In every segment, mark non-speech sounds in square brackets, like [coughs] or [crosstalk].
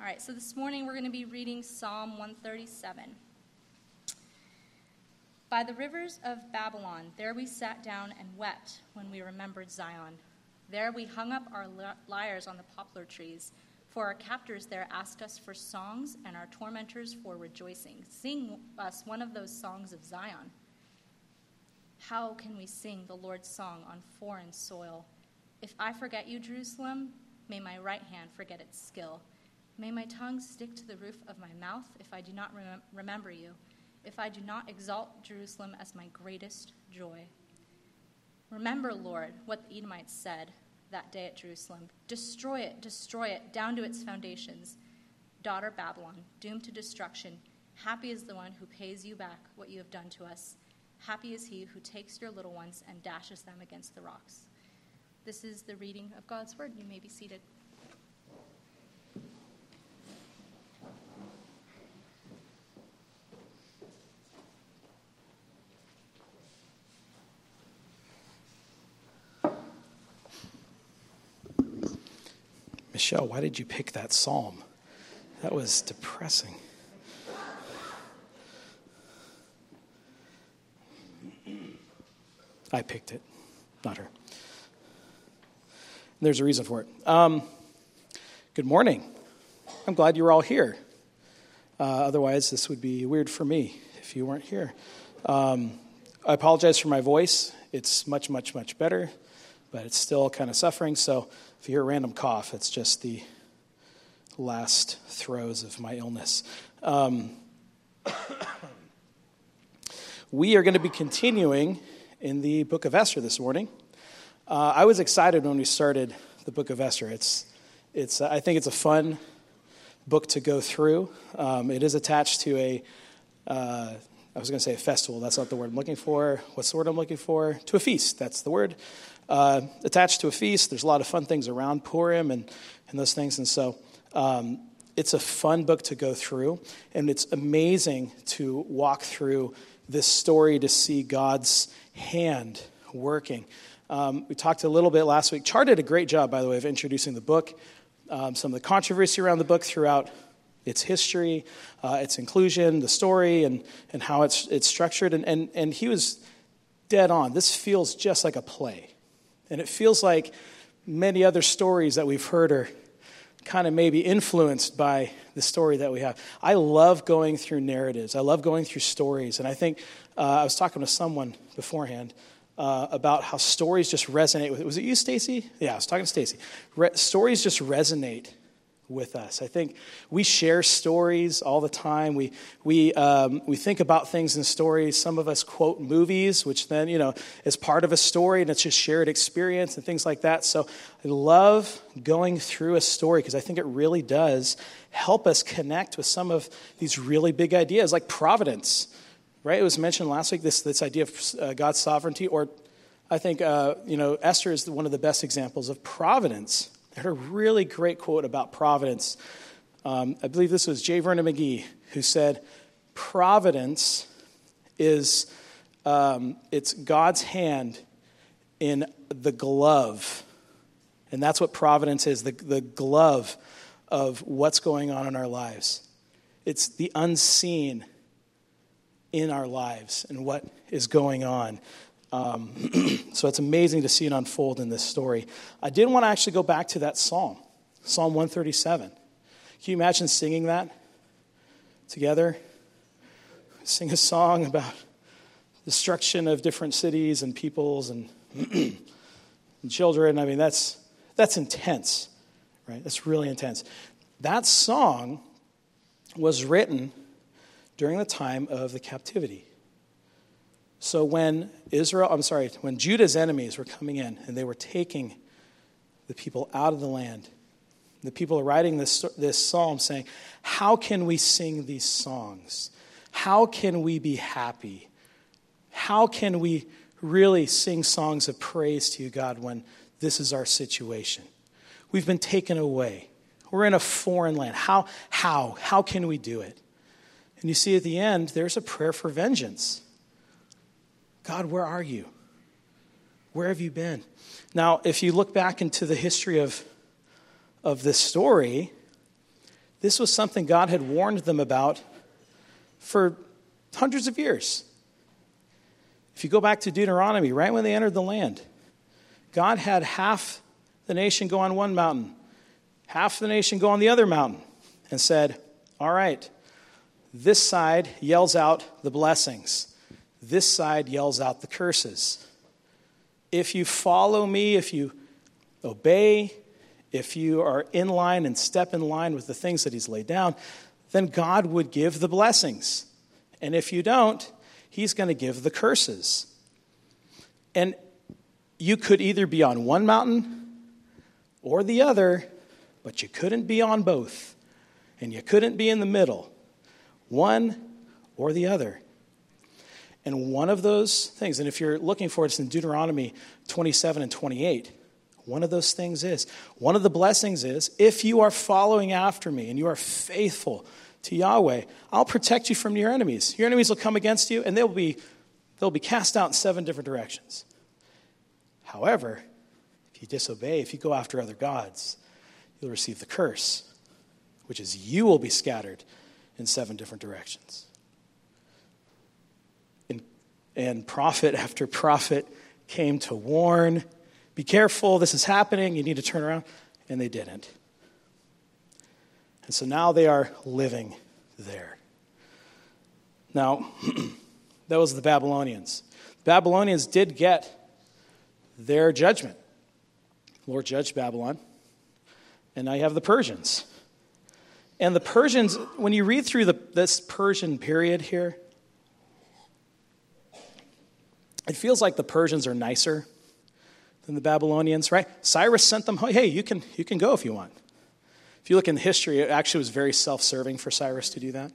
All right, so this morning we're going to be reading Psalm 137. By the rivers of Babylon, there we sat down and wept when we remembered Zion. There we hung up our lyres on the poplar trees, for our captors there asked us for songs and our tormentors for rejoicing. Sing us one of those songs of Zion. How can we sing the Lord's song on foreign soil? If I forget you, Jerusalem, may my right hand forget its skill. May my tongue stick to the roof of my mouth if I do not rem- remember you, if I do not exalt Jerusalem as my greatest joy. Remember, Lord, what the Edomites said that day at Jerusalem Destroy it, destroy it, down to its foundations. Daughter Babylon, doomed to destruction, happy is the one who pays you back what you have done to us. Happy is he who takes your little ones and dashes them against the rocks. This is the reading of God's word. You may be seated. Michelle, why did you pick that psalm? That was depressing. I picked it, not her. There's a reason for it. Um, good morning. I'm glad you're all here. Uh, otherwise, this would be weird for me if you weren't here. Um, I apologize for my voice. It's much, much, much better, but it's still kind of suffering. So if you hear a random cough, it's just the last throes of my illness. Um, [coughs] we are going to be continuing in the book of Esther this morning. Uh, I was excited when we started the book of Esther. It's, it's, I think it's a fun book to go through. Um, it is attached to a, uh, I was going to say a festival. That's not the word I'm looking for. What's the word I'm looking for? To a feast. That's the word uh, attached to a feast. There's a lot of fun things around Purim and, and those things. And so um, it's a fun book to go through. And it's amazing to walk through this story to see God's hand working. Um, we talked a little bit last week. Char did a great job, by the way, of introducing the book, um, some of the controversy around the book throughout its history, uh, its inclusion, the story, and, and how it's, it's structured. And, and, and he was dead on. This feels just like a play. And it feels like many other stories that we've heard are kind of maybe influenced by the story that we have. I love going through narratives, I love going through stories. And I think uh, I was talking to someone beforehand. Uh, about how stories just resonate with. it. Was it you, Stacy? Yeah, I was talking to Stacy. Re- stories just resonate with us. I think we share stories all the time. We, we, um, we think about things in stories. Some of us quote movies, which then, you know, is part of a story and it's just shared experience and things like that. So I love going through a story because I think it really does help us connect with some of these really big ideas like providence, right? It was mentioned last week, this, this idea of uh, God's sovereignty, or I think, uh, you know, Esther is one of the best examples of providence I heard a really great quote about providence. Um, I believe this was J. Vernon McGee who said, "Providence is um, it's God's hand in the glove, and that's what providence is the, the glove of what's going on in our lives. It's the unseen in our lives and what is going on. Um, [clears throat] so it's amazing to see it unfold in this story. I did want to actually go back to that psalm, Psalm 137. Can you imagine singing that together? Sing a song about destruction of different cities and peoples and, [clears throat] and children. I mean, that's, that's intense, right? That's really intense. That song was written during the time of the captivity. So when Israel, I'm sorry, when Judah's enemies were coming in and they were taking the people out of the land, the people are writing this, this psalm saying, How can we sing these songs? How can we be happy? How can we really sing songs of praise to you, God, when this is our situation? We've been taken away. We're in a foreign land. How, how, how can we do it? And you see at the end, there's a prayer for vengeance. God, where are you? Where have you been? Now, if you look back into the history of, of this story, This was something God had warned them about for hundreds of years. If you go back to Deuteronomy, right when they entered the land, God had half the nation go on one mountain, half the nation go on the other mountain, and said, All right, this side yells out the blessings, this side yells out the curses. If you follow me, if you obey, if you are in line and step in line with the things that He's laid down, then God would give the blessings. And if you don't, He's going to give the curses. And you could either be on one mountain or the other, but you couldn't be on both. And you couldn't be in the middle, one or the other. And one of those things, and if you're looking for it, it's in Deuteronomy 27 and 28. One of those things is, one of the blessings is, if you are following after me and you are faithful to Yahweh, I'll protect you from your enemies. Your enemies will come against you and they'll be, they'll be cast out in seven different directions. However, if you disobey, if you go after other gods, you'll receive the curse, which is you will be scattered in seven different directions. And, prophet after prophet came to warn be careful, this is happening, you need to turn around. And they didn't. And so now they are living there. Now, [clears throat] that was the Babylonians. The Babylonians did get their judgment. Lord judged Babylon. And now you have the Persians. And the Persians, when you read through the, this Persian period here, it feels like the Persians are nicer than the Babylonians, right? Cyrus sent them, hey, you can, you can go if you want. If you look in history, it actually was very self serving for Cyrus to do that.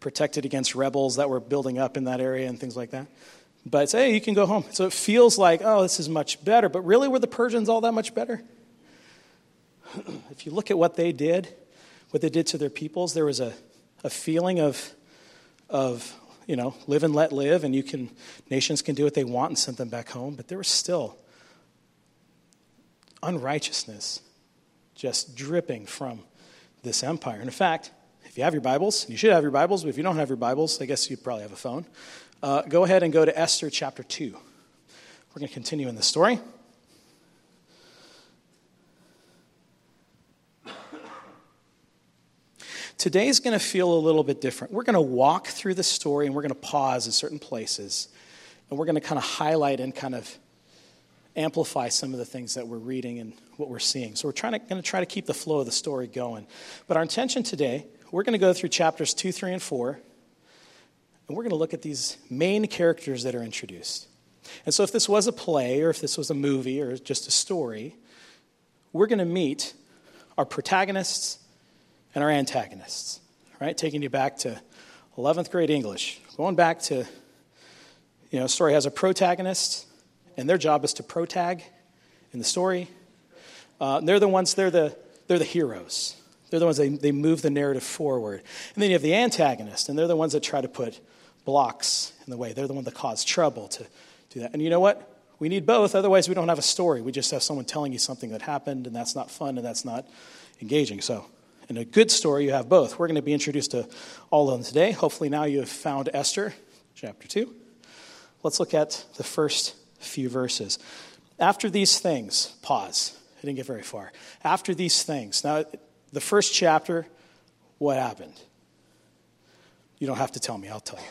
Protected against rebels that were building up in that area and things like that. But hey, you can go home. So it feels like, oh, this is much better. But really, were the Persians all that much better? [clears throat] if you look at what they did, what they did to their peoples, there was a, a feeling of, of, you know, live and let live, and you can, nations can do what they want and send them back home. But there was still unrighteousness just dripping from this empire. And in fact, if you have your Bibles, you should have your Bibles, but if you don't have your Bibles, I guess you probably have a phone. Uh, go ahead and go to Esther chapter 2. We're going to continue in the story. Today's going to feel a little bit different. We're going to walk through the story and we're going to pause at certain places and we're going to kind of highlight and kind of amplify some of the things that we're reading and what we're seeing. So we're trying to, going to try to keep the flow of the story going. But our intention today, we're going to go through chapters 2, 3, and 4, and we're going to look at these main characters that are introduced. And so if this was a play or if this was a movie or just a story, we're going to meet our protagonists and our antagonists, right? Taking you back to 11th grade English. Going back to, you know, a story has a protagonist and their job is to protag in the story. Uh, they're the ones, they're the, they're the heroes. They're the ones, they, they move the narrative forward. And then you have the antagonist, and they're the ones that try to put blocks in the way. They're the ones that cause trouble to do that. And you know what? We need both, otherwise, we don't have a story. We just have someone telling you something that happened, and that's not fun and that's not engaging. So, in a good story, you have both. We're going to be introduced to all of them today. Hopefully, now you have found Esther, chapter 2. Let's look at the first few verses. After these things, pause. I didn't get very far. After these things. Now, the first chapter, what happened? You don't have to tell me, I'll tell you.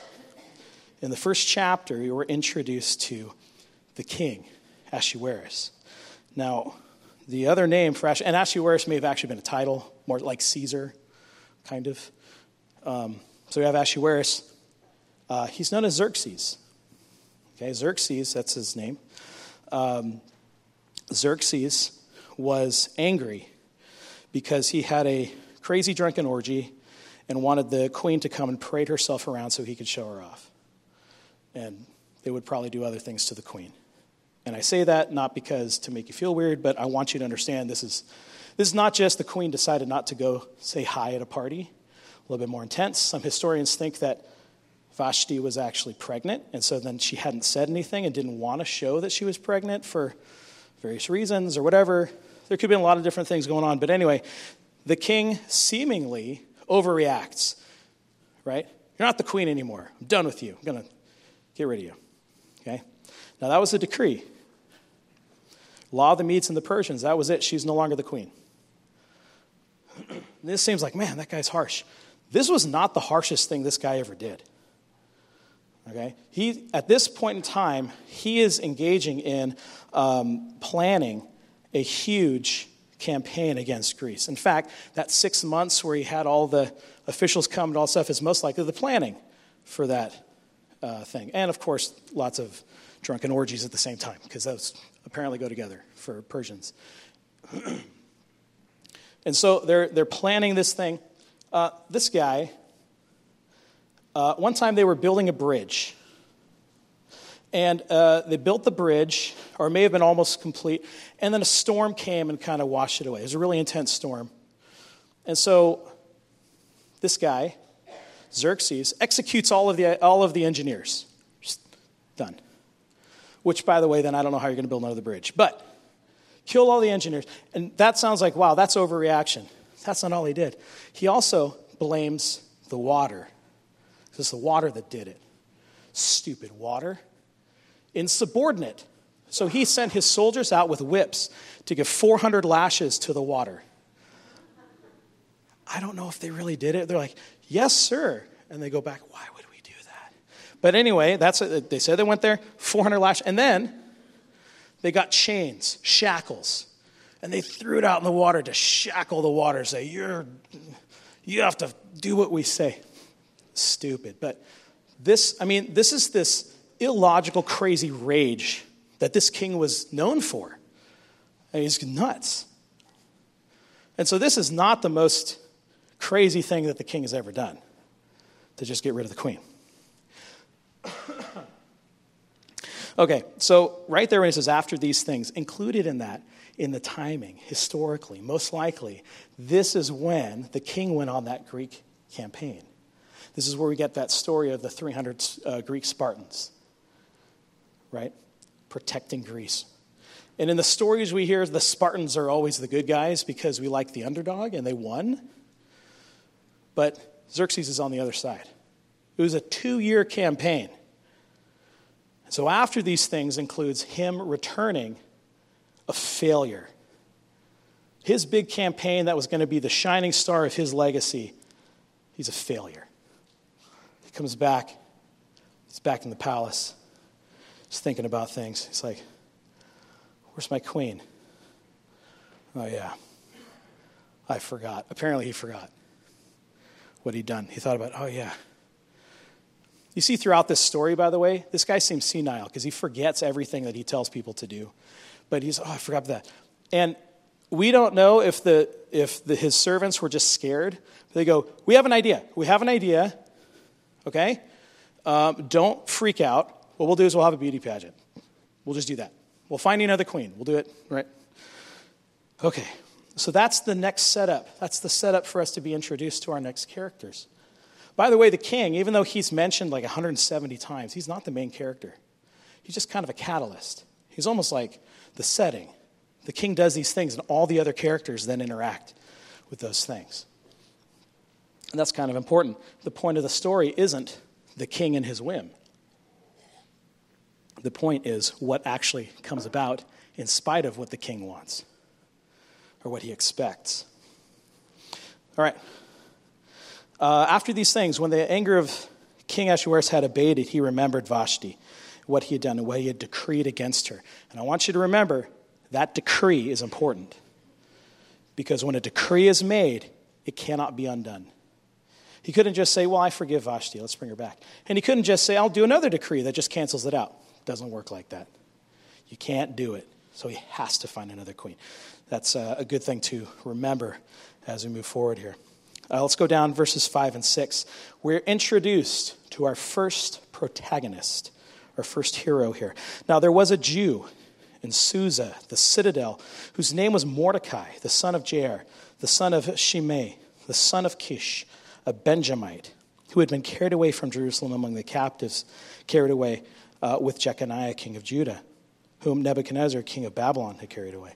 In the first chapter, you were introduced to the king, Ahasuerus. Now, the other name for Ash, and Ahasuerus may have actually been a title, more like Caesar, kind of. Um, so we have Ahasuerus. Uh, he's known as Xerxes. Okay, Xerxes, that's his name. Um, Xerxes was angry because he had a crazy drunken orgy and wanted the queen to come and parade herself around so he could show her off. And they would probably do other things to the queen. And I say that not because to make you feel weird, but I want you to understand this is, this is not just the queen decided not to go say hi at a party, a little bit more intense. Some historians think that Vashti was actually pregnant, and so then she hadn't said anything and didn't want to show that she was pregnant for various reasons or whatever. There could have been a lot of different things going on, but anyway, the king seemingly overreacts, right? You're not the queen anymore. I'm done with you. I'm going to get rid of you. Okay? Now, that was a decree. Law of the Medes and the Persians, that was it. She's no longer the queen. [clears throat] this seems like, man, that guy's harsh. This was not the harshest thing this guy ever did. Okay? He, at this point in time, he is engaging in um, planning a huge campaign against Greece. In fact, that six months where he had all the officials come and all stuff is most likely the planning for that uh, thing. And of course, lots of drunken orgies at the same time, because those apparently go together for Persians. [clears throat] and so they're, they're planning this thing. Uh, this guy, uh, one time they were building a bridge. And uh, they built the bridge, or it may have been almost complete, and then a storm came and kind of washed it away. It was a really intense storm. And so this guy, Xerxes, executes all of the, all of the engineers. Just done. Which, by the way, then I don't know how you're going to build another bridge. But kill all the engineers. And that sounds like, wow, that's overreaction. That's not all he did. He also blames the water. It's the water that did it. Stupid water. Insubordinate. So he sent his soldiers out with whips to give 400 lashes to the water. I don't know if they really did it. They're like, yes, sir. And they go back, why would we do that? But anyway, that's they said they went there, 400 lashes. And then they got chains, shackles, and they threw it out in the water to shackle the water, say, You're, you have to do what we say. Stupid. But this, I mean, this is this illogical, crazy rage that this king was known for. He's nuts. And so this is not the most crazy thing that the king has ever done to just get rid of the queen. Okay, so right there when he says after these things, included in that, in the timing, historically, most likely, this is when the king went on that Greek campaign. This is where we get that story of the 300 uh, Greek Spartans, right? Protecting Greece. And in the stories we hear, the Spartans are always the good guys because we like the underdog and they won. But Xerxes is on the other side. It was a two year campaign. So after these things includes him returning a failure. His big campaign that was going to be the shining star of his legacy, he's a failure. He comes back, he's back in the palace, he's thinking about things. He's like, Where's my queen? Oh, yeah. I forgot. Apparently, he forgot what he'd done. He thought about, oh, yeah. You see, throughout this story, by the way, this guy seems senile because he forgets everything that he tells people to do but he's, oh, I forgot that. And we don't know if, the, if the, his servants were just scared. They go, We have an idea. We have an idea, okay? Um, don't freak out. What we'll do is we'll have a beauty pageant. We'll just do that. We'll find another queen. We'll do it, right? Okay, so that's the next setup. That's the setup for us to be introduced to our next characters. By the way, the king, even though he's mentioned like 170 times, he's not the main character. He's just kind of a catalyst. He's almost like the setting. The king does these things, and all the other characters then interact with those things. And that's kind of important. The point of the story isn't the king and his whim. The point is what actually comes about in spite of what the king wants or what he expects. All right. Uh, after these things, when the anger of King Ahasuerus had abated, he remembered Vashti what he had done and what he had decreed against her. And I want you to remember that decree is important. Because when a decree is made, it cannot be undone. He couldn't just say, Well, I forgive Vashti, let's bring her back. And he couldn't just say, I'll do another decree that just cancels it out. It doesn't work like that. You can't do it. So he has to find another queen. That's a good thing to remember as we move forward here. Uh, let's go down verses 5 and 6. We're introduced to our first protagonist our first hero here. Now, there was a Jew in Susa, the citadel, whose name was Mordecai, the son of Jair, the son of Shimei, the son of Kish, a Benjamite, who had been carried away from Jerusalem among the captives, carried away uh, with Jeconiah, king of Judah, whom Nebuchadnezzar, king of Babylon, had carried away.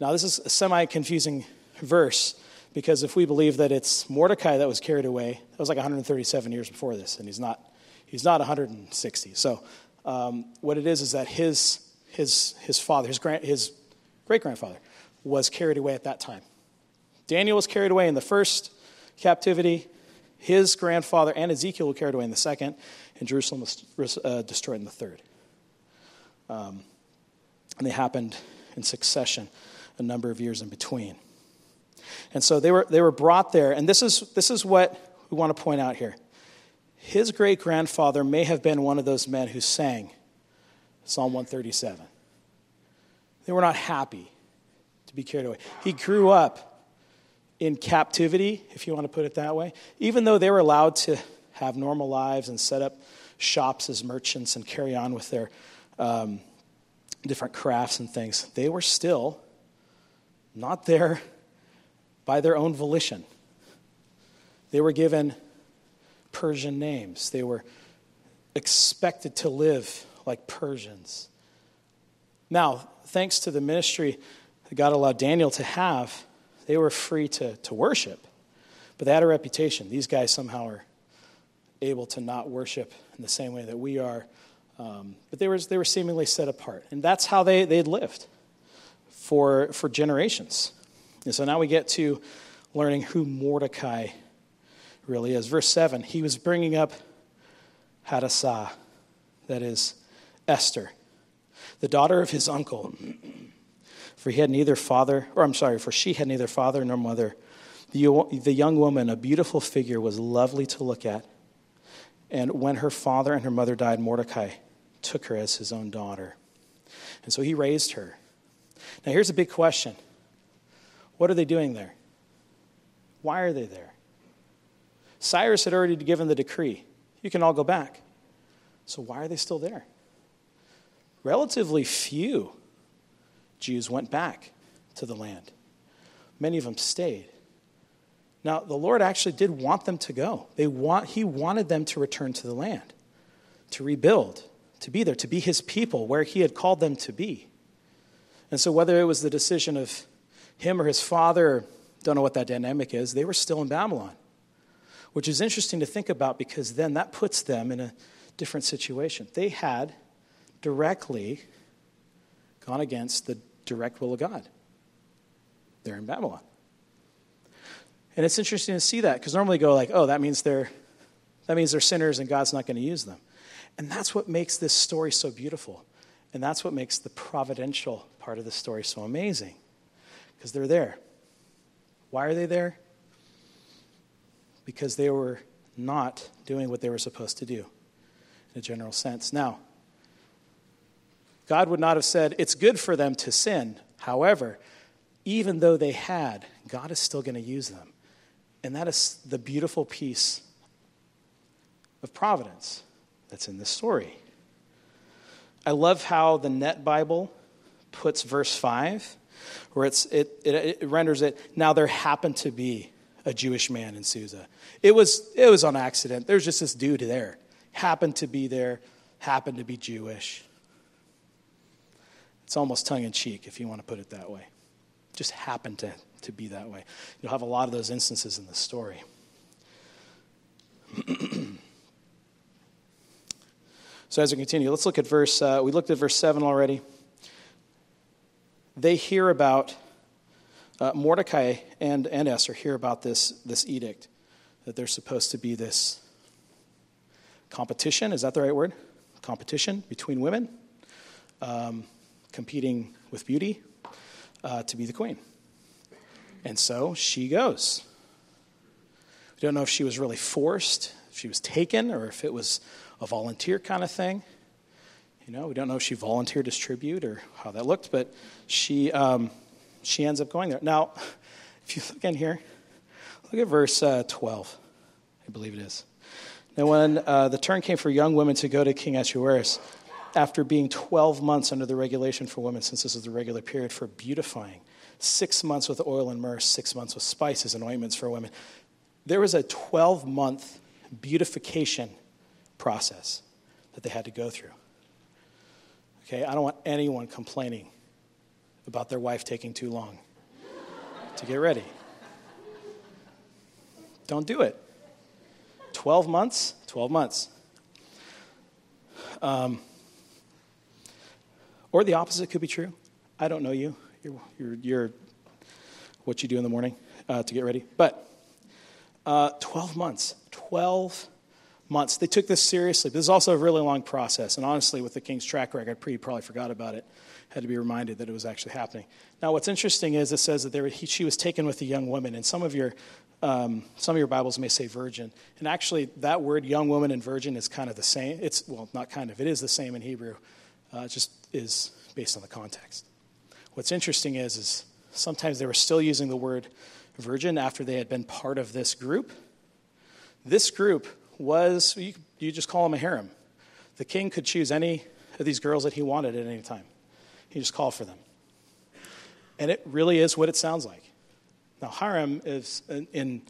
Now, this is a semi confusing verse Because if we believe that it's Mordecai that was carried away, that was like 137 years before this, and he's not, he's not 160. So um, what it is is that his, his, his father, his, grand, his great grandfather, was carried away at that time. Daniel was carried away in the first captivity. His grandfather and Ezekiel were carried away in the second, and Jerusalem was uh, destroyed in the third. Um, and they happened in succession, a number of years in between. And so they were, they were brought there, and this is, this is what we want to point out here. His great grandfather may have been one of those men who sang Psalm 137. They were not happy to be carried away. He grew up in captivity, if you want to put it that way, even though they were allowed to have normal lives and set up shops as merchants and carry on with their um, different crafts and things, they were still not there by their own volition. They were given Persian names, they were expected to live like Persians. Now, thanks to the ministry that God allowed Daniel to have, they were free to, to worship. But they had a reputation. These guys somehow are able to not worship in the same way that we are. Um, but they were, they were seemingly set apart. And that's how they, they had lived for, for generations. And so now we get to learning who Mordecai really is. Verse 7 he was bringing up Hadassah, that is, Esther, the daughter of his uncle. For he had neither father, or I'm sorry, for she had neither father nor mother. The, the young woman, a beautiful figure, was lovely to look at. And when her father and her mother died, Mordecai took her as his own daughter. And so he raised her. Now, here's a big question what are they doing there? Why are they there? Cyrus had already given the decree you can all go back. So, why are they still there? Relatively few Jews went back to the land, many of them stayed. Now, the Lord actually did want them to go. They want, he wanted them to return to the land, to rebuild, to be there, to be his people where he had called them to be. And so, whether it was the decision of him or his father, don't know what that dynamic is, they were still in Babylon, which is interesting to think about because then that puts them in a different situation. They had directly gone against the direct will of God. They're in Babylon. And it's interesting to see that because normally go like, oh, that means they're that means they're sinners and God's not going to use them. And that's what makes this story so beautiful. And that's what makes the providential part of the story so amazing because they're there. Why are they there? Because they were not doing what they were supposed to do in a general sense. Now, God would not have said it's good for them to sin. However, even though they had, God is still going to use them. And that is the beautiful piece of providence that's in this story. I love how the NET Bible puts verse 5 where it's, it, it, it renders it, now there happened to be a Jewish man in Susa. It was, it was on accident. There's just this dude there. Happened to be there, happened to be Jewish. It's almost tongue in cheek, if you want to put it that way. Just happened to, to be that way. You'll have a lot of those instances in the story. [clears throat] so, as we continue, let's look at verse, uh, we looked at verse 7 already they hear about, uh, Mordecai and, and Esther hear about this, this edict, that there's supposed to be this competition, is that the right word? Competition between women, um, competing with beauty uh, to be the queen. And so she goes. We don't know if she was really forced, if she was taken, or if it was a volunteer kind of thing. You know, we don't know if she volunteered as tribute or how that looked, but she, um, she ends up going there. Now, if you look in here, look at verse uh, 12, I believe it is. Now, when uh, the turn came for young women to go to King Ahasuerus, after being 12 months under the regulation for women, since this is the regular period for beautifying, six months with oil and myrrh, six months with spices and ointments for women, there was a 12 month beautification process that they had to go through. Okay, I don't want anyone complaining about their wife taking too long to get ready. Don't do it. 12 months? 12 months. Um, or the opposite could be true. I don't know you. You're, you're, you're what you do in the morning uh, to get ready. But uh, 12 months. 12 months. They took this seriously. But This is also a really long process. And honestly, with the king's track record, he probably forgot about it. Had to be reminded that it was actually happening. Now, what's interesting is it says that he, she was taken with a young woman. And some of your um, some of your Bibles may say virgin. And actually, that word, young woman and virgin, is kind of the same. It's, well, not kind of, it is the same in Hebrew. Uh, it just is based on the context. What's interesting is, is sometimes they were still using the word virgin after they had been part of this group. This group was, you, you just call him a harem. The king could choose any of these girls that he wanted at any time. He just called for them. And it really is what it sounds like. Now, harem is, in,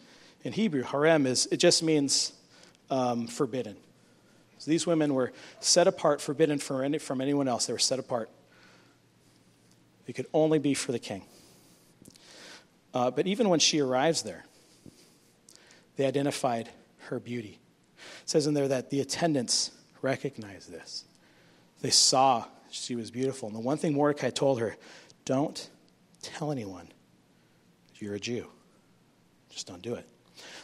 in Hebrew, harem is, it just means um, forbidden. So these women were set apart, forbidden from, any, from anyone else. They were set apart. They could only be for the king. Uh, but even when she arrives there, they identified her beauty. It says in there that the attendants recognized this. They saw she was beautiful. And the one thing Mordecai told her don't tell anyone you're a Jew. Just don't do it.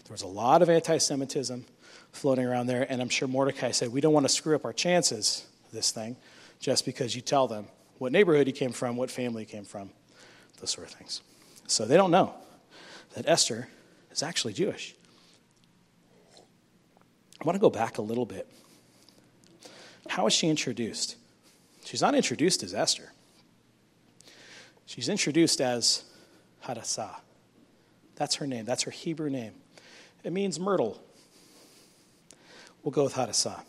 There was a lot of anti Semitism floating around there, and I'm sure Mordecai said, We don't want to screw up our chances this thing just because you tell them what neighborhood he came from, what family he came from, those sort of things. So they don't know that Esther is actually Jewish. I want to go back a little bit. How is she introduced? She's not introduced as Esther. She's introduced as Hadassah. That's her name. That's her Hebrew name. It means myrtle. We'll go with Hadassah.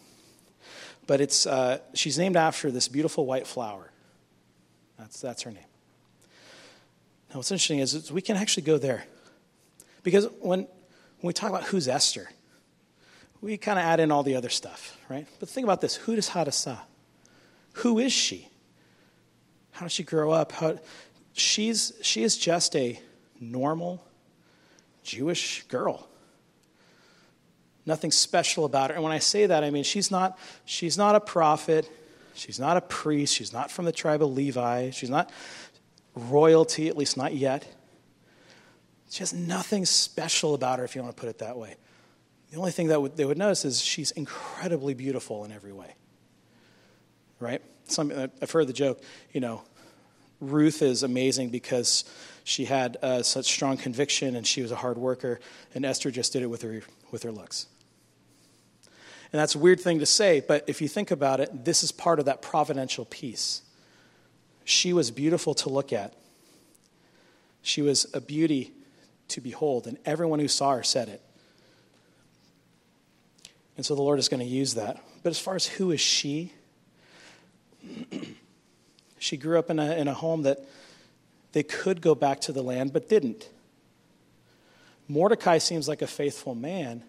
But it's, uh, she's named after this beautiful white flower. That's, that's her name. Now, what's interesting is, is we can actually go there. Because when, when we talk about who's Esther, we kind of add in all the other stuff, right? But think about this who does Hadassah? Who is she? How did she grow up? How, she's, she is just a normal Jewish girl. Nothing special about her. And when I say that, I mean she's not, she's not a prophet. She's not a priest. She's not from the tribe of Levi. She's not royalty, at least not yet. She has nothing special about her, if you want to put it that way. The only thing that they would notice is she's incredibly beautiful in every way. Right? Some, I've heard the joke, you know, Ruth is amazing because she had uh, such strong conviction and she was a hard worker, and Esther just did it with her, with her looks. And that's a weird thing to say, but if you think about it, this is part of that providential piece. She was beautiful to look at, she was a beauty to behold, and everyone who saw her said it. And so the Lord is going to use that. But as far as who is she, [clears throat] she grew up in a, in a home that they could go back to the land but didn't. Mordecai seems like a faithful man,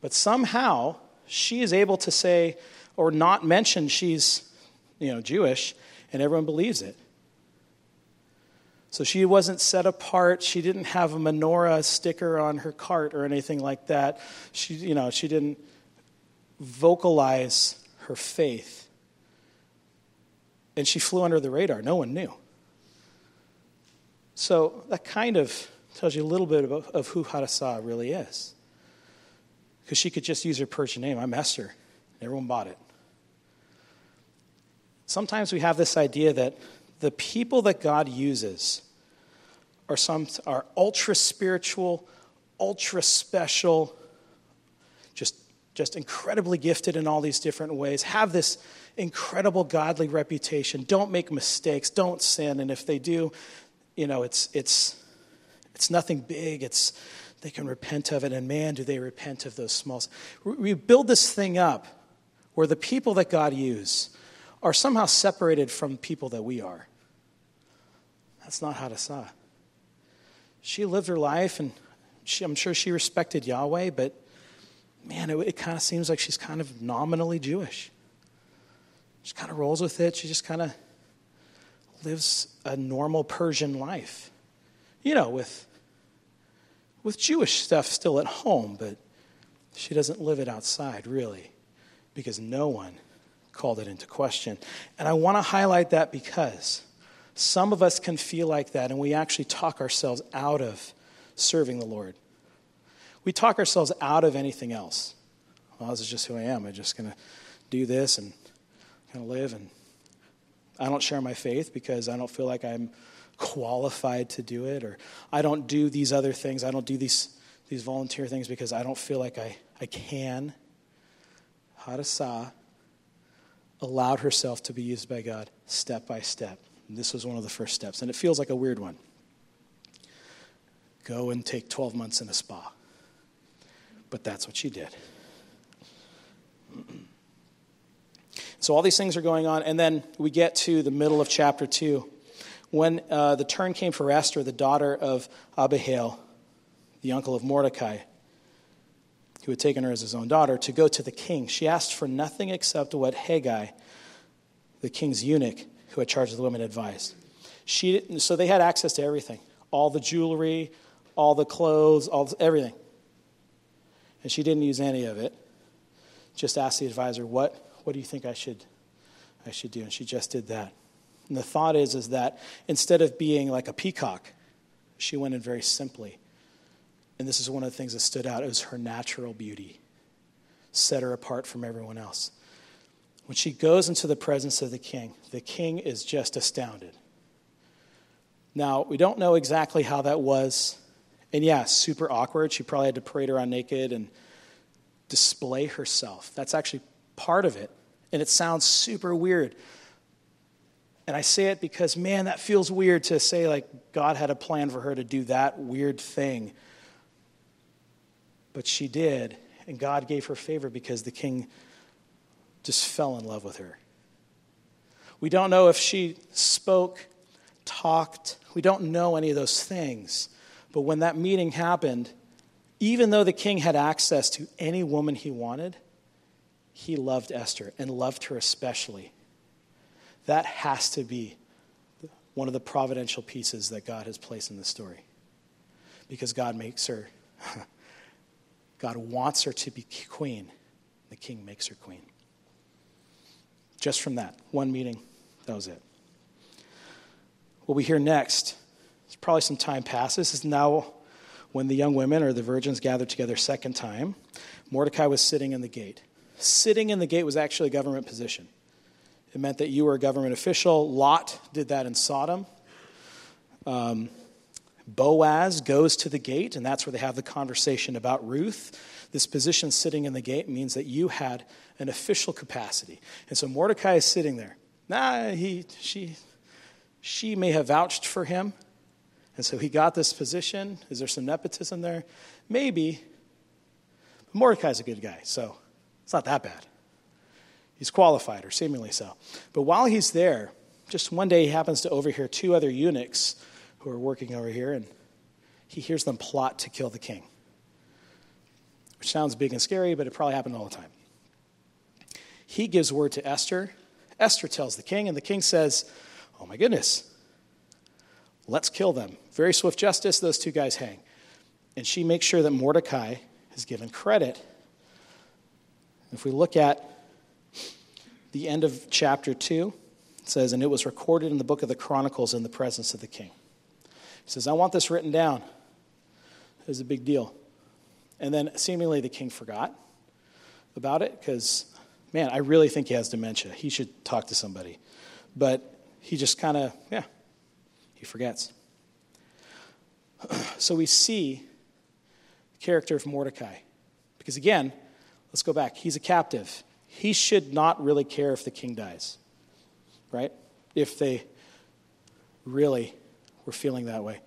but somehow she is able to say or not mention she's you know Jewish and everyone believes it. So she wasn't set apart. She didn't have a menorah sticker on her cart or anything like that. She, you know, she didn't vocalize her faith and she flew under the radar. No one knew. So that kind of tells you a little bit of, of who Hadassah really is. Because she could just use her Persian name. I'm Esther. Everyone bought it. Sometimes we have this idea that the people that God uses are some are ultra spiritual, ultra special, just incredibly gifted in all these different ways, have this incredible godly reputation, don't make mistakes, don't sin, and if they do, you know, it's it's it's nothing big. It's they can repent of it, and man, do they repent of those small. We build this thing up where the people that God uses are somehow separated from people that we are. That's not Hadassah. She lived her life, and she, I'm sure she respected Yahweh, but man, it, it kind of seems like she's kind of nominally Jewish. She kind of rolls with it. She just kind of lives a normal Persian life, you know, with with Jewish stuff still at home, but she doesn't live it outside, really, because no one called it into question. And I want to highlight that because some of us can feel like that, and we actually talk ourselves out of serving the Lord. We talk ourselves out of anything else. Well, this is just who I am. I'm just going to do this and kind of live. And I don't share my faith because I don't feel like I'm qualified to do it, or I don't do these other things. I don't do these, these volunteer things because I don't feel like I, I can. Hadassah allowed herself to be used by God step by step. And this was one of the first steps, and it feels like a weird one. Go and take 12 months in a spa. But that's what she did. [clears throat] So all these things are going on, and then we get to the middle of chapter 2 when uh, the turn came for Esther, the daughter of Abihail, the uncle of Mordecai, who had taken her as his own daughter, to go to the king, she asked for nothing except what Hegai, the king's eunuch, who had charge of the women, advised. She, so they had access to everything all the jewelry, all the clothes, all everything. And she didn't use any of it. Just asked the advisor, what, what do you think I should, I should do? And she just did that. And the thought is, is that instead of being like a peacock, she went in very simply. And this is one of the things that stood out. It was her natural beauty, set her apart from everyone else. When she goes into the presence of the king, the king is just astounded. Now, we don't know exactly how that was. And yeah, super awkward. She probably had to parade around naked and display herself. That's actually part of it. And it sounds super weird. And I say it because, man, that feels weird to say, like, God had a plan for her to do that weird thing. But she did, and God gave her favor because the king just fell in love with her. We don't know if she spoke, talked, we don't know any of those things. But when that meeting happened, even though the king had access to any woman he wanted, he loved Esther and loved her especially. That has to be one of the providential pieces that God has placed in the story. Because God makes her, [laughs] God wants her to be queen. The king makes her queen. Just from that, one meeting, that was it. What we hear next, is probably some time passes, is now when the young women or the virgins gathered together second time. Mordecai was sitting in the gate. Sitting in the gate was actually a government position. It meant that you were a government official. Lot did that in Sodom. Um, Boaz goes to the gate, and that's where they have the conversation about Ruth. This position sitting in the gate means that you had an official capacity. And so Mordecai is sitting there. Nah, he, she, she may have vouched for him. And so he got this position. Is there some nepotism there? Maybe. But Mordecai's a good guy, so it's not that bad. He's qualified, or seemingly so. But while he's there, just one day he happens to overhear two other eunuchs who are working over here, and he hears them plot to kill the king. Which sounds big and scary, but it probably happened all the time. He gives word to Esther. Esther tells the king, and the king says, Oh my goodness, let's kill them. Very swift justice, those two guys hang. And she makes sure that Mordecai is given credit. If we look at the end of chapter 2 it says, And it was recorded in the book of the Chronicles in the presence of the king. He says, I want this written down. It was a big deal. And then seemingly the king forgot about it because, man, I really think he has dementia. He should talk to somebody. But he just kind of, yeah, he forgets. [clears throat] so we see the character of Mordecai. Because again, let's go back. He's a captive he should not really care if the king dies, right? If they really were feeling that way,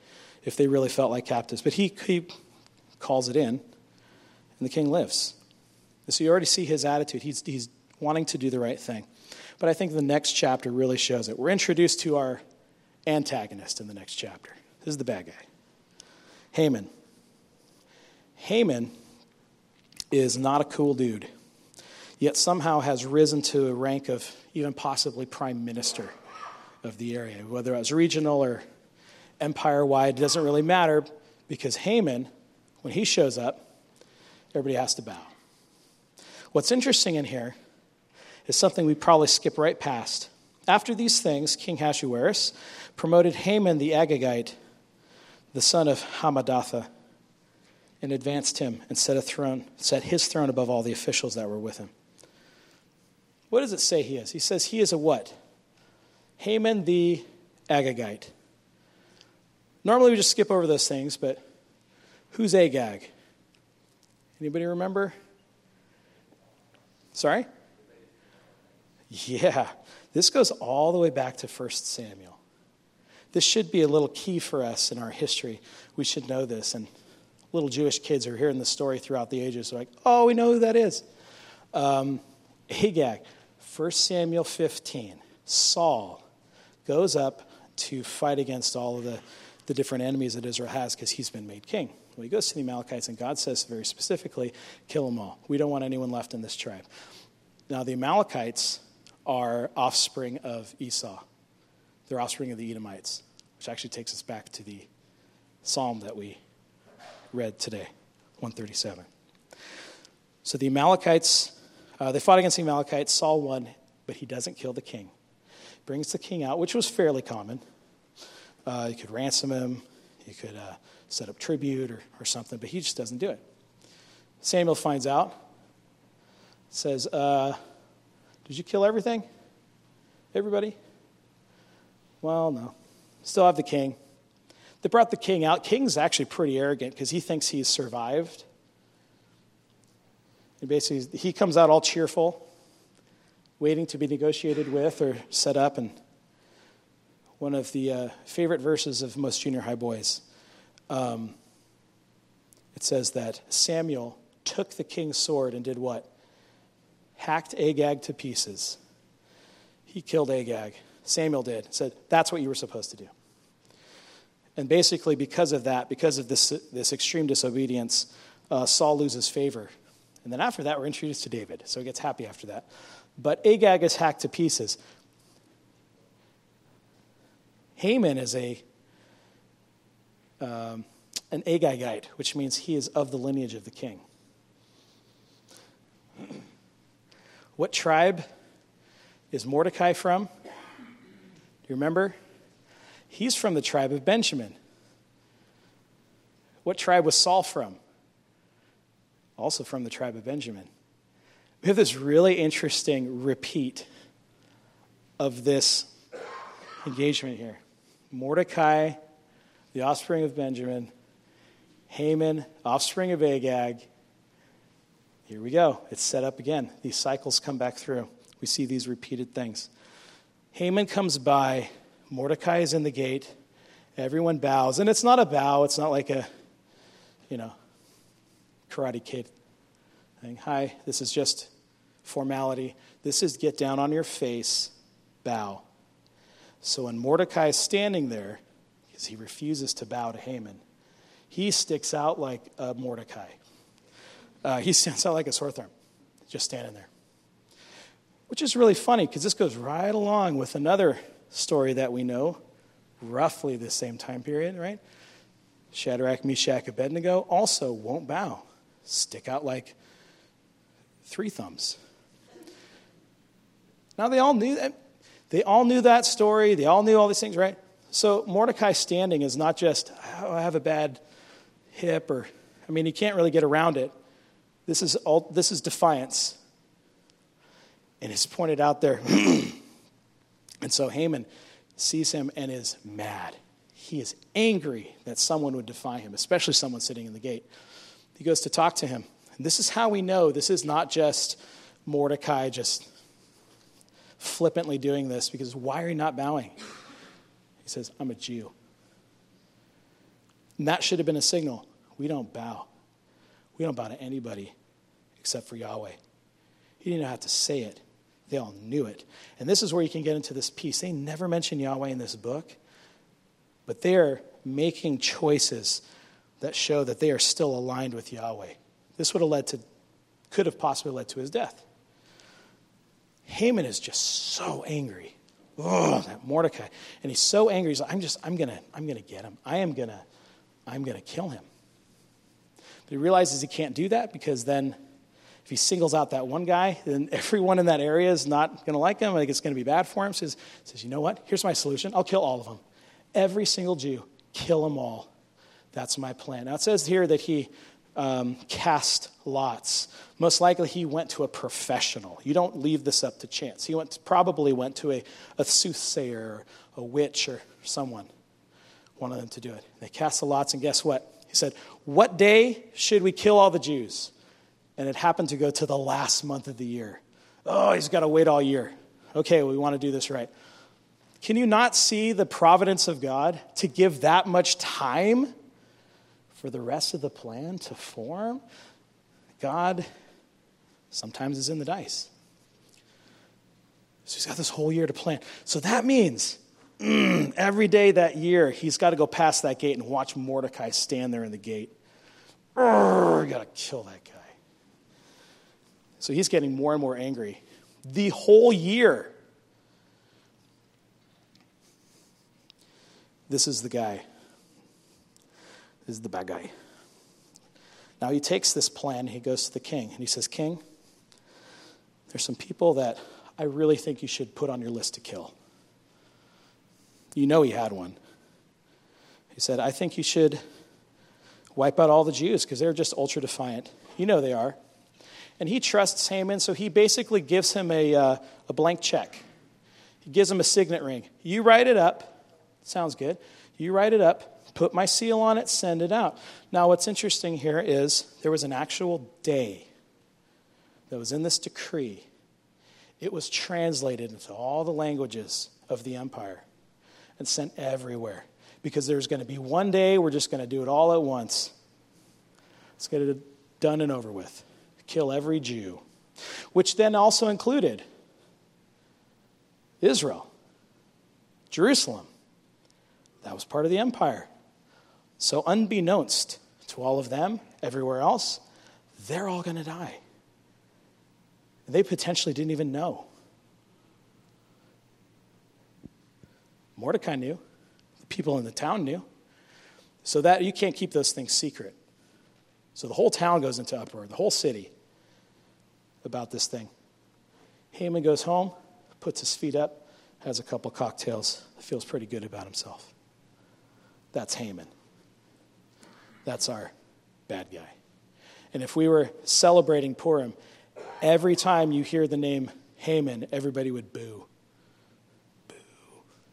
if they really felt like captives. But he, he calls it in, and the king lives. So you already see his attitude. He's, he's wanting to do the right thing. But I think the next chapter really shows it. We're introduced to our antagonist in the next chapter. This is the bad guy Haman. Haman is not a cool dude yet somehow has risen to a rank of even possibly prime minister of the area. Whether it was regional or empire wide, doesn't really matter because Haman when he shows up, everybody has to bow. What's interesting in here is something we probably skip right past. After these things, King Ahasuerus promoted Haman the Agagite, the son of Hamadatha, and advanced him and set, a throne, set his throne above all the officials that were with him. What does it say he is? He says he is a what? Haman the Agagite. Normally we just skip over those things, but who's Agag? Anybody remember? Sorry? Yeah, this goes all the way back to 1 Samuel. This should be a little key for us in our history. We should know this. And little Jewish kids are hearing the story throughout the ages. They're like, oh, we know who that is. Um, Agag, 1 Samuel 15. Saul goes up to fight against all of the, the different enemies that Israel has because he's been made king. Well, he goes to the Amalekites, and God says very specifically, kill them all. We don't want anyone left in this tribe. Now, the Amalekites are offspring of Esau, they're offspring of the Edomites, which actually takes us back to the psalm that we read today, 137. So the Amalekites, uh, they fought against the Amalekites. Saul won, but he doesn't kill the king. Brings the king out, which was fairly common. Uh, you could ransom him, you could uh, set up tribute or, or something, but he just doesn't do it. Samuel finds out, says, uh, Did you kill everything? Everybody? Well, no. Still have the king. They brought the king out. King's actually pretty arrogant because he thinks he's survived. And basically, he comes out all cheerful, waiting to be negotiated with or set up. And one of the uh, favorite verses of most junior high boys, um, it says that Samuel took the king's sword and did what? Hacked Agag to pieces. He killed Agag. Samuel did. Said, That's what you were supposed to do. And basically, because of that, because of this, this extreme disobedience, uh, Saul loses favor. And then after that, we're introduced to David. So he gets happy after that. But Agag is hacked to pieces. Haman is a um, an Agagite, which means he is of the lineage of the king. [clears throat] What tribe is Mordecai from? You remember? He's from the tribe of Benjamin. What tribe was Saul from? Also from the tribe of Benjamin. We have this really interesting repeat of this engagement here. Mordecai, the offspring of Benjamin, Haman, offspring of Agag. Here we go. It's set up again. These cycles come back through. We see these repeated things. Haman comes by Mordecai is in the gate. Everyone bows. And it's not a bow, it's not like a, you know, karate kid thing. Hi, this is just formality. This is get down on your face, bow. So when Mordecai is standing there, because he refuses to bow to Haman, he sticks out like a Mordecai. Uh, he [laughs] stands out like a sore thumb, just standing there. Which is really funny because this goes right along with another story that we know, roughly the same time period, right? Shadrach, Meshach, Abednego also won't bow, stick out like three thumbs. Now they all knew that. They all knew that story. They all knew all these things, right? So Mordecai standing is not just, oh, I have a bad hip, or, I mean, he can't really get around it. This is, all, this is defiance. And it's pointed out there [clears throat] And so Haman sees him and is mad. He is angry that someone would defy him, especially someone sitting in the gate. He goes to talk to him. And this is how we know this is not just Mordecai just flippantly doing this, because why are you not bowing? He says, I'm a Jew. And that should have been a signal. We don't bow. We don't bow to anybody except for Yahweh. He didn't have to say it. They all knew it. And this is where you can get into this piece. They never mention Yahweh in this book, but they're making choices that show that they are still aligned with Yahweh. This would have led to, could have possibly led to his death. Haman is just so angry. Oh, that Mordecai. And he's so angry. He's like, I'm just, I'm gonna, I'm gonna get him. I am gonna, I'm gonna kill him. But he realizes he can't do that because then if he singles out that one guy, then [laughs] everyone in that area is not going to like him. I think it's going to be bad for him. So he says, you know what? Here's my solution. I'll kill all of them. Every single Jew, kill them all. That's my plan. Now it says here that he um, cast lots. Most likely he went to a professional. You don't leave this up to chance. He went, probably went to a, a soothsayer, a witch, or someone. One of them to do it. They cast the lots, and guess what? He said, What day should we kill all the Jews? And it happened to go to the last month of the year. Oh, he's got to wait all year. Okay, we want to do this right. Can you not see the providence of God to give that much time for the rest of the plan to form? God sometimes is in the dice. So he's got this whole year to plan. So that means mm, every day that year, he's got to go past that gate and watch Mordecai stand there in the gate. Urgh, got to kill that guy. So he's getting more and more angry. The whole year. This is the guy. This is the bad guy. Now he takes this plan, he goes to the king, and he says, King, there's some people that I really think you should put on your list to kill. You know he had one. He said, I think you should wipe out all the Jews because they're just ultra defiant. You know they are. And he trusts Haman, so he basically gives him a, uh, a blank check. He gives him a signet ring. You write it up. Sounds good. You write it up, put my seal on it, send it out. Now, what's interesting here is there was an actual day that was in this decree. It was translated into all the languages of the empire and sent everywhere because there's going to be one day we're just going to do it all at once. Let's get it done and over with. Kill every Jew, which then also included Israel, Jerusalem. That was part of the empire. So, unbeknownst to all of them, everywhere else, they're all going to die. They potentially didn't even know. Mordecai knew. The people in the town knew. So that you can't keep those things secret. So the whole town goes into uproar, the whole city, about this thing. Haman goes home, puts his feet up, has a couple cocktails, feels pretty good about himself. That's Haman. That's our bad guy. And if we were celebrating Purim, every time you hear the name Haman, everybody would boo. Boo.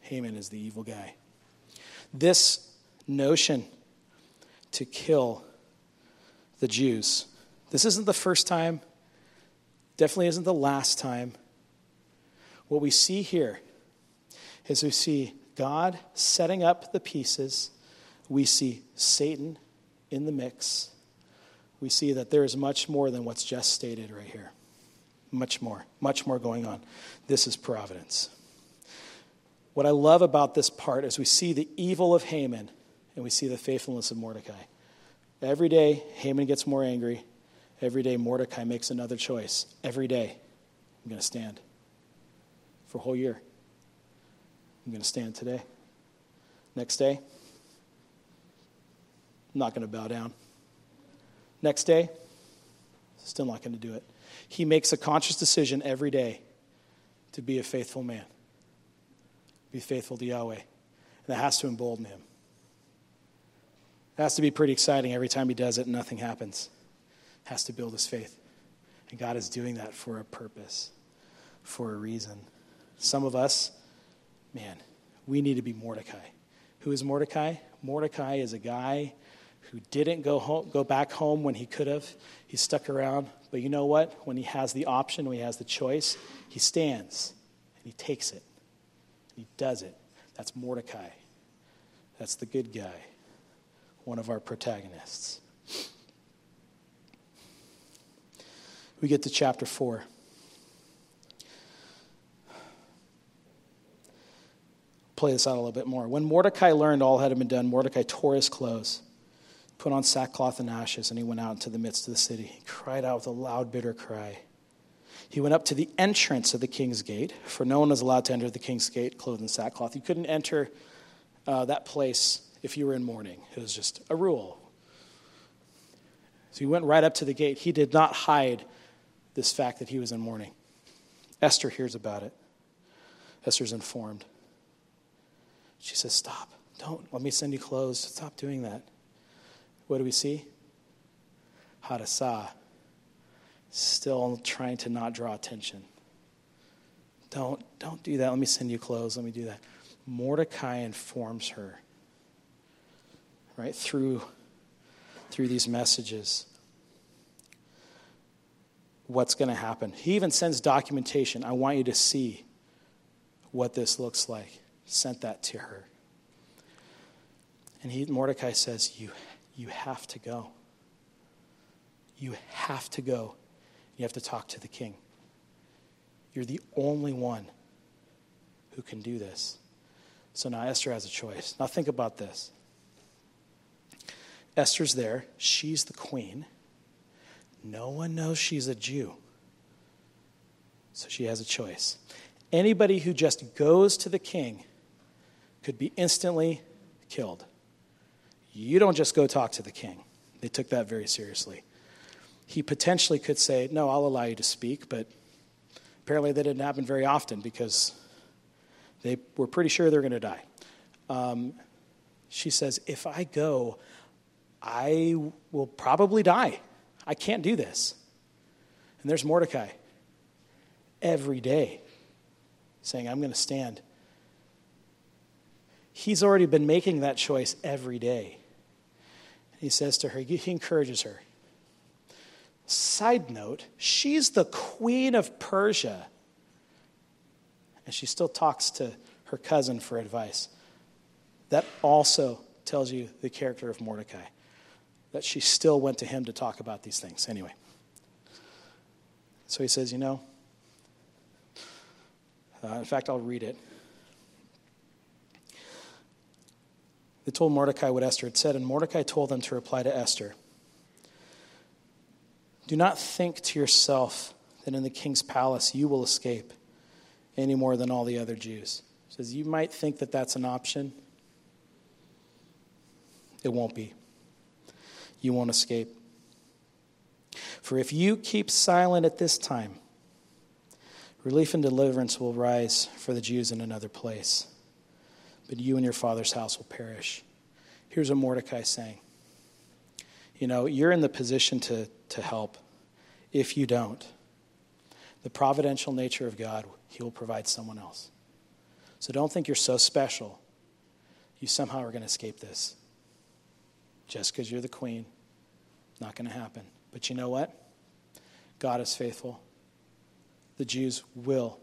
Haman is the evil guy. This notion to kill the Jews, this isn't the first time, definitely isn't the last time. What we see here is we see God setting up the pieces, we see Satan in the mix. We see that there is much more than what's just stated right here. Much more, much more going on. This is providence. What I love about this part is we see the evil of Haman and we see the faithfulness of Mordecai. Every day, Haman gets more angry. Every day, Mordecai makes another choice. Every day, I'm going to stand for a whole year. I'm going to stand today. Next day, I'm not going to bow down. Next day, still not going to do it. He makes a conscious decision every day to be a faithful man be faithful to Yahweh. And that has to embolden him. It has to be pretty exciting every time he does it and nothing happens. Has to build his faith. And God is doing that for a purpose, for a reason. Some of us, man, we need to be Mordecai. Who is Mordecai? Mordecai is a guy who didn't go home, go back home when he could have. He stuck around, but you know what? When he has the option, when he has the choice, he stands and he takes it. He does it. That's Mordecai. That's the good guy, one of our protagonists. We get to chapter 4. Play this out a little bit more. When Mordecai learned all had been done, Mordecai tore his clothes, put on sackcloth and ashes, and he went out into the midst of the city. He cried out with a loud, bitter cry. He went up to the entrance of the king's gate, for no one was allowed to enter the king's gate clothed in sackcloth. You couldn't enter uh, that place if you were in mourning. It was just a rule. So he went right up to the gate. He did not hide this fact that he was in mourning. Esther hears about it. Esther's informed. She says, Stop. Don't. Let me send you clothes. Stop doing that. What do we see? Hadassah still trying to not draw attention. Don't, don't do that. Let me send you clothes. Let me do that. Mordecai informs her, right, through, through these messages what's going to happen. He even sends documentation. I want you to see what this looks like. Sent that to her. And he, Mordecai says, you, you have to go. You have to go. You have to talk to the king. You're the only one who can do this. So now Esther has a choice. Now think about this. Esther's there. She's the queen. No one knows she's a Jew. So she has a choice. Anybody who just goes to the king could be instantly killed. You don't just go talk to the king. They took that very seriously. He potentially could say, No, I'll allow you to speak, but apparently that didn't happen very often because they were pretty sure they're going to die. Um, she says, If I go, I will probably die. I can't do this. And there's Mordecai every day saying, I'm going to stand. He's already been making that choice every day. He says to her, he encourages her. Side note, she's the queen of Persia. And she still talks to her cousin for advice. That also tells you the character of Mordecai that she still went to him to talk about these things. Anyway. So he says, You know, uh, in fact, I'll read it. They told Mordecai what Esther had said, and Mordecai told them to reply to Esther Do not think to yourself that in the king's palace you will escape any more than all the other Jews. He says, You might think that that's an option. It won't be you won't escape. For if you keep silent at this time, relief and deliverance will rise for the Jews in another place, but you and your father's house will perish. Here's what Mordecai saying. You know, you're in the position to, to help. If you don't, the providential nature of God, He will provide someone else. So don't think you're so special, you somehow are going to escape this just because you're the queen. Not going to happen. But you know what? God is faithful. The Jews will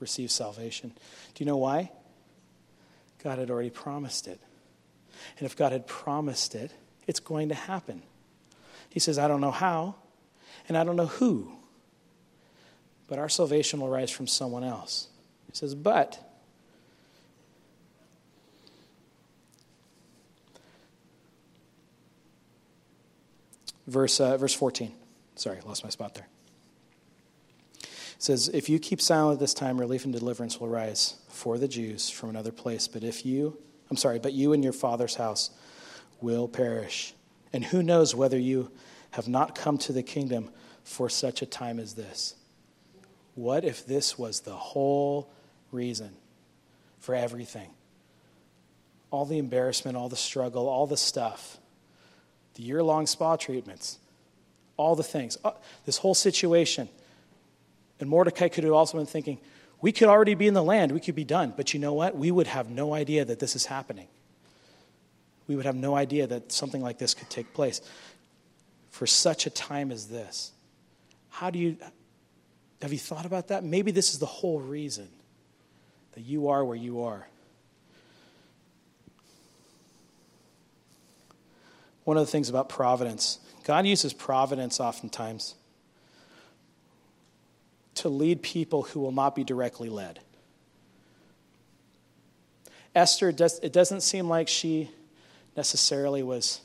receive salvation. Do you know why? God had already promised it. And if God had promised it, it's going to happen. He says, I don't know how, and I don't know who, but our salvation will rise from someone else. He says, but verse, uh, verse 14. Sorry, lost my spot there. It says, If you keep silent this time, relief and deliverance will rise for the Jews from another place. But if you, I'm sorry, but you and your father's house will perish. And who knows whether you have not come to the kingdom for such a time as this? What if this was the whole reason for everything? All the embarrassment, all the struggle, all the stuff the year long spa treatments, all the things, uh, this whole situation. And Mordecai could have also been thinking, we could already be in the land, we could be done. But you know what? We would have no idea that this is happening. We would have no idea that something like this could take place for such a time as this. How do you, have you thought about that? Maybe this is the whole reason that you are where you are. One of the things about providence. God uses providence oftentimes to lead people who will not be directly led. Esther, does, it doesn't seem like she necessarily was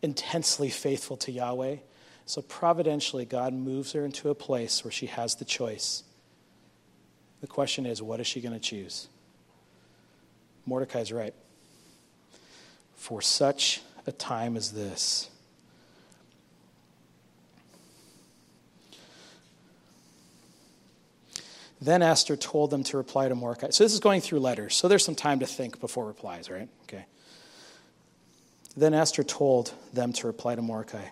intensely faithful to Yahweh. So providentially, God moves her into a place where she has the choice. The question is, what is she going to choose? Mordecai's right. For such a time as this. Then Esther told them to reply to Mordecai. So this is going through letters, so there's some time to think before replies, right? Okay. Then Esther told them to reply to Mordecai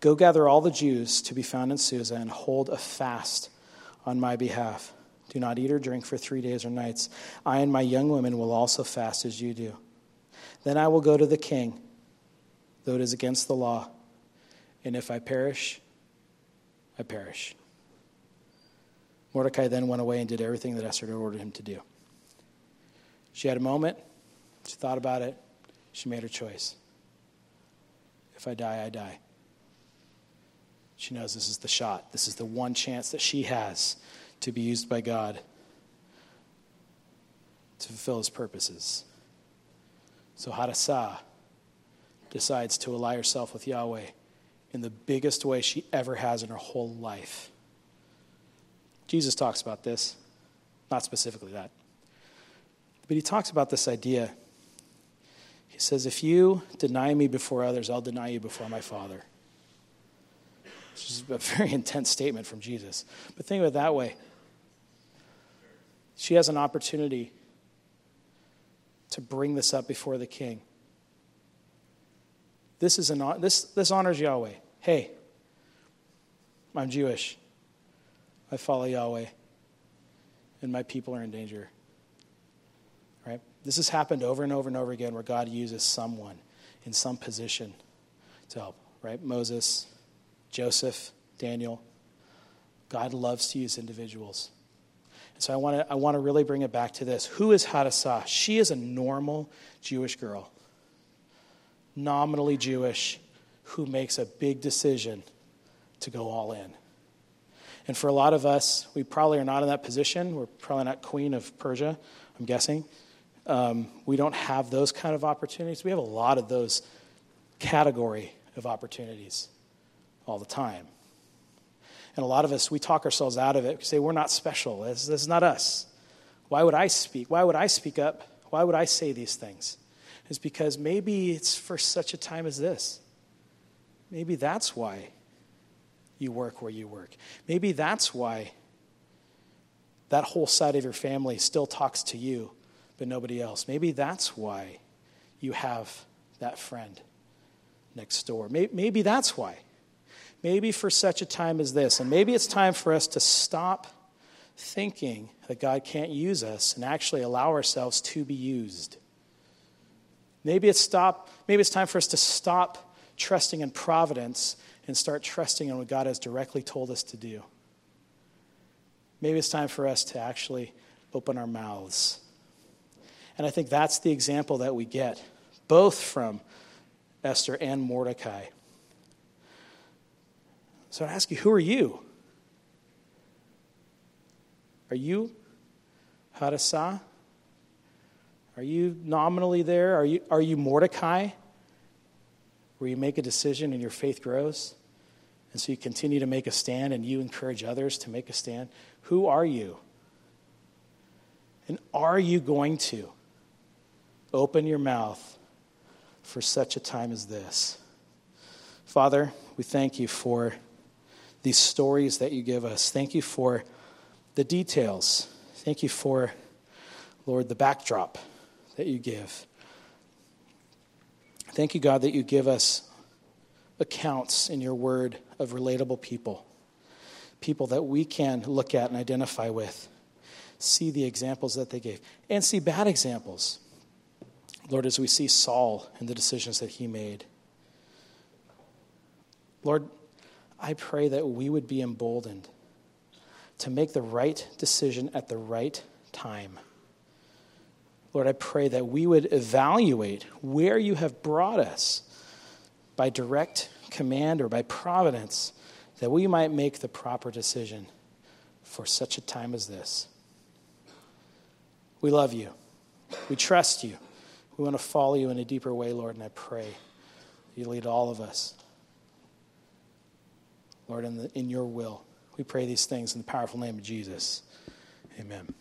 Go gather all the Jews to be found in Susa and hold a fast on my behalf. Do not eat or drink for three days or nights. I and my young women will also fast as you do. Then I will go to the king though it is against the law. And if I perish, I perish. Mordecai then went away and did everything that Esther had ordered him to do. She had a moment, she thought about it, she made her choice. If I die, I die. She knows this is the shot. This is the one chance that she has to be used by God to fulfill his purposes. So Hadassah decides to ally herself with Yahweh in the biggest way she ever has in her whole life. Jesus talks about this, not specifically that, but he talks about this idea he says, If you deny me before others, I'll deny you before my Father. Which is a very [laughs] intense statement from Jesus. But think of it that way. She has an opportunity to bring this up before the king. This, is an, this, this honors Yahweh. Hey, I'm Jewish. I follow Yahweh, and my people are in danger. Right? This has happened over and over and over again where God uses someone in some position to help, right? Moses, Joseph, Daniel. God loves to use individuals. And so I want to I want to really bring it back to this. Who is Hadassah? She is a normal Jewish girl, nominally Jewish, who makes a big decision to go all in. And for a lot of us, we probably are not in that position. We're probably not queen of Persia, I'm guessing. Um, we don't have those kind of opportunities. We have a lot of those category of opportunities all the time. And a lot of us, we talk ourselves out of it. We say, we're not special. This, this is not us. Why would I speak? Why would I speak up? Why would I say these things? It's because maybe it's for such a time as this. Maybe that's why you work where you work. Maybe that's why that whole side of your family still talks to you but nobody else. Maybe that's why you have that friend next door. Maybe that's why. Maybe for such a time as this. And maybe it's time for us to stop thinking that God can't use us and actually allow ourselves to be used. Maybe it's, stop, maybe it's time for us to stop trusting in providence and start trusting in what God has directly told us to do. Maybe it's time for us to actually open our mouths and I think that's the example that we get, both from Esther and Mordecai. So I ask you, who are you? Are you Hadassah? Are you nominally there? Are you, are you Mordecai, where you make a decision and your faith grows? And so you continue to make a stand and you encourage others to make a stand? Who are you? And are you going to? Open your mouth for such a time as this. Father, we thank you for these stories that you give us. Thank you for the details. Thank you for, Lord, the backdrop that you give. Thank you, God, that you give us accounts in your word of relatable people, people that we can look at and identify with, see the examples that they gave, and see bad examples. Lord, as we see Saul and the decisions that he made, Lord, I pray that we would be emboldened to make the right decision at the right time. Lord, I pray that we would evaluate where you have brought us by direct command or by providence, that we might make the proper decision for such a time as this. We love you. We trust you. We want to follow you in a deeper way, Lord, and I pray you lead all of us. Lord, in, the, in your will. We pray these things in the powerful name of Jesus. Amen.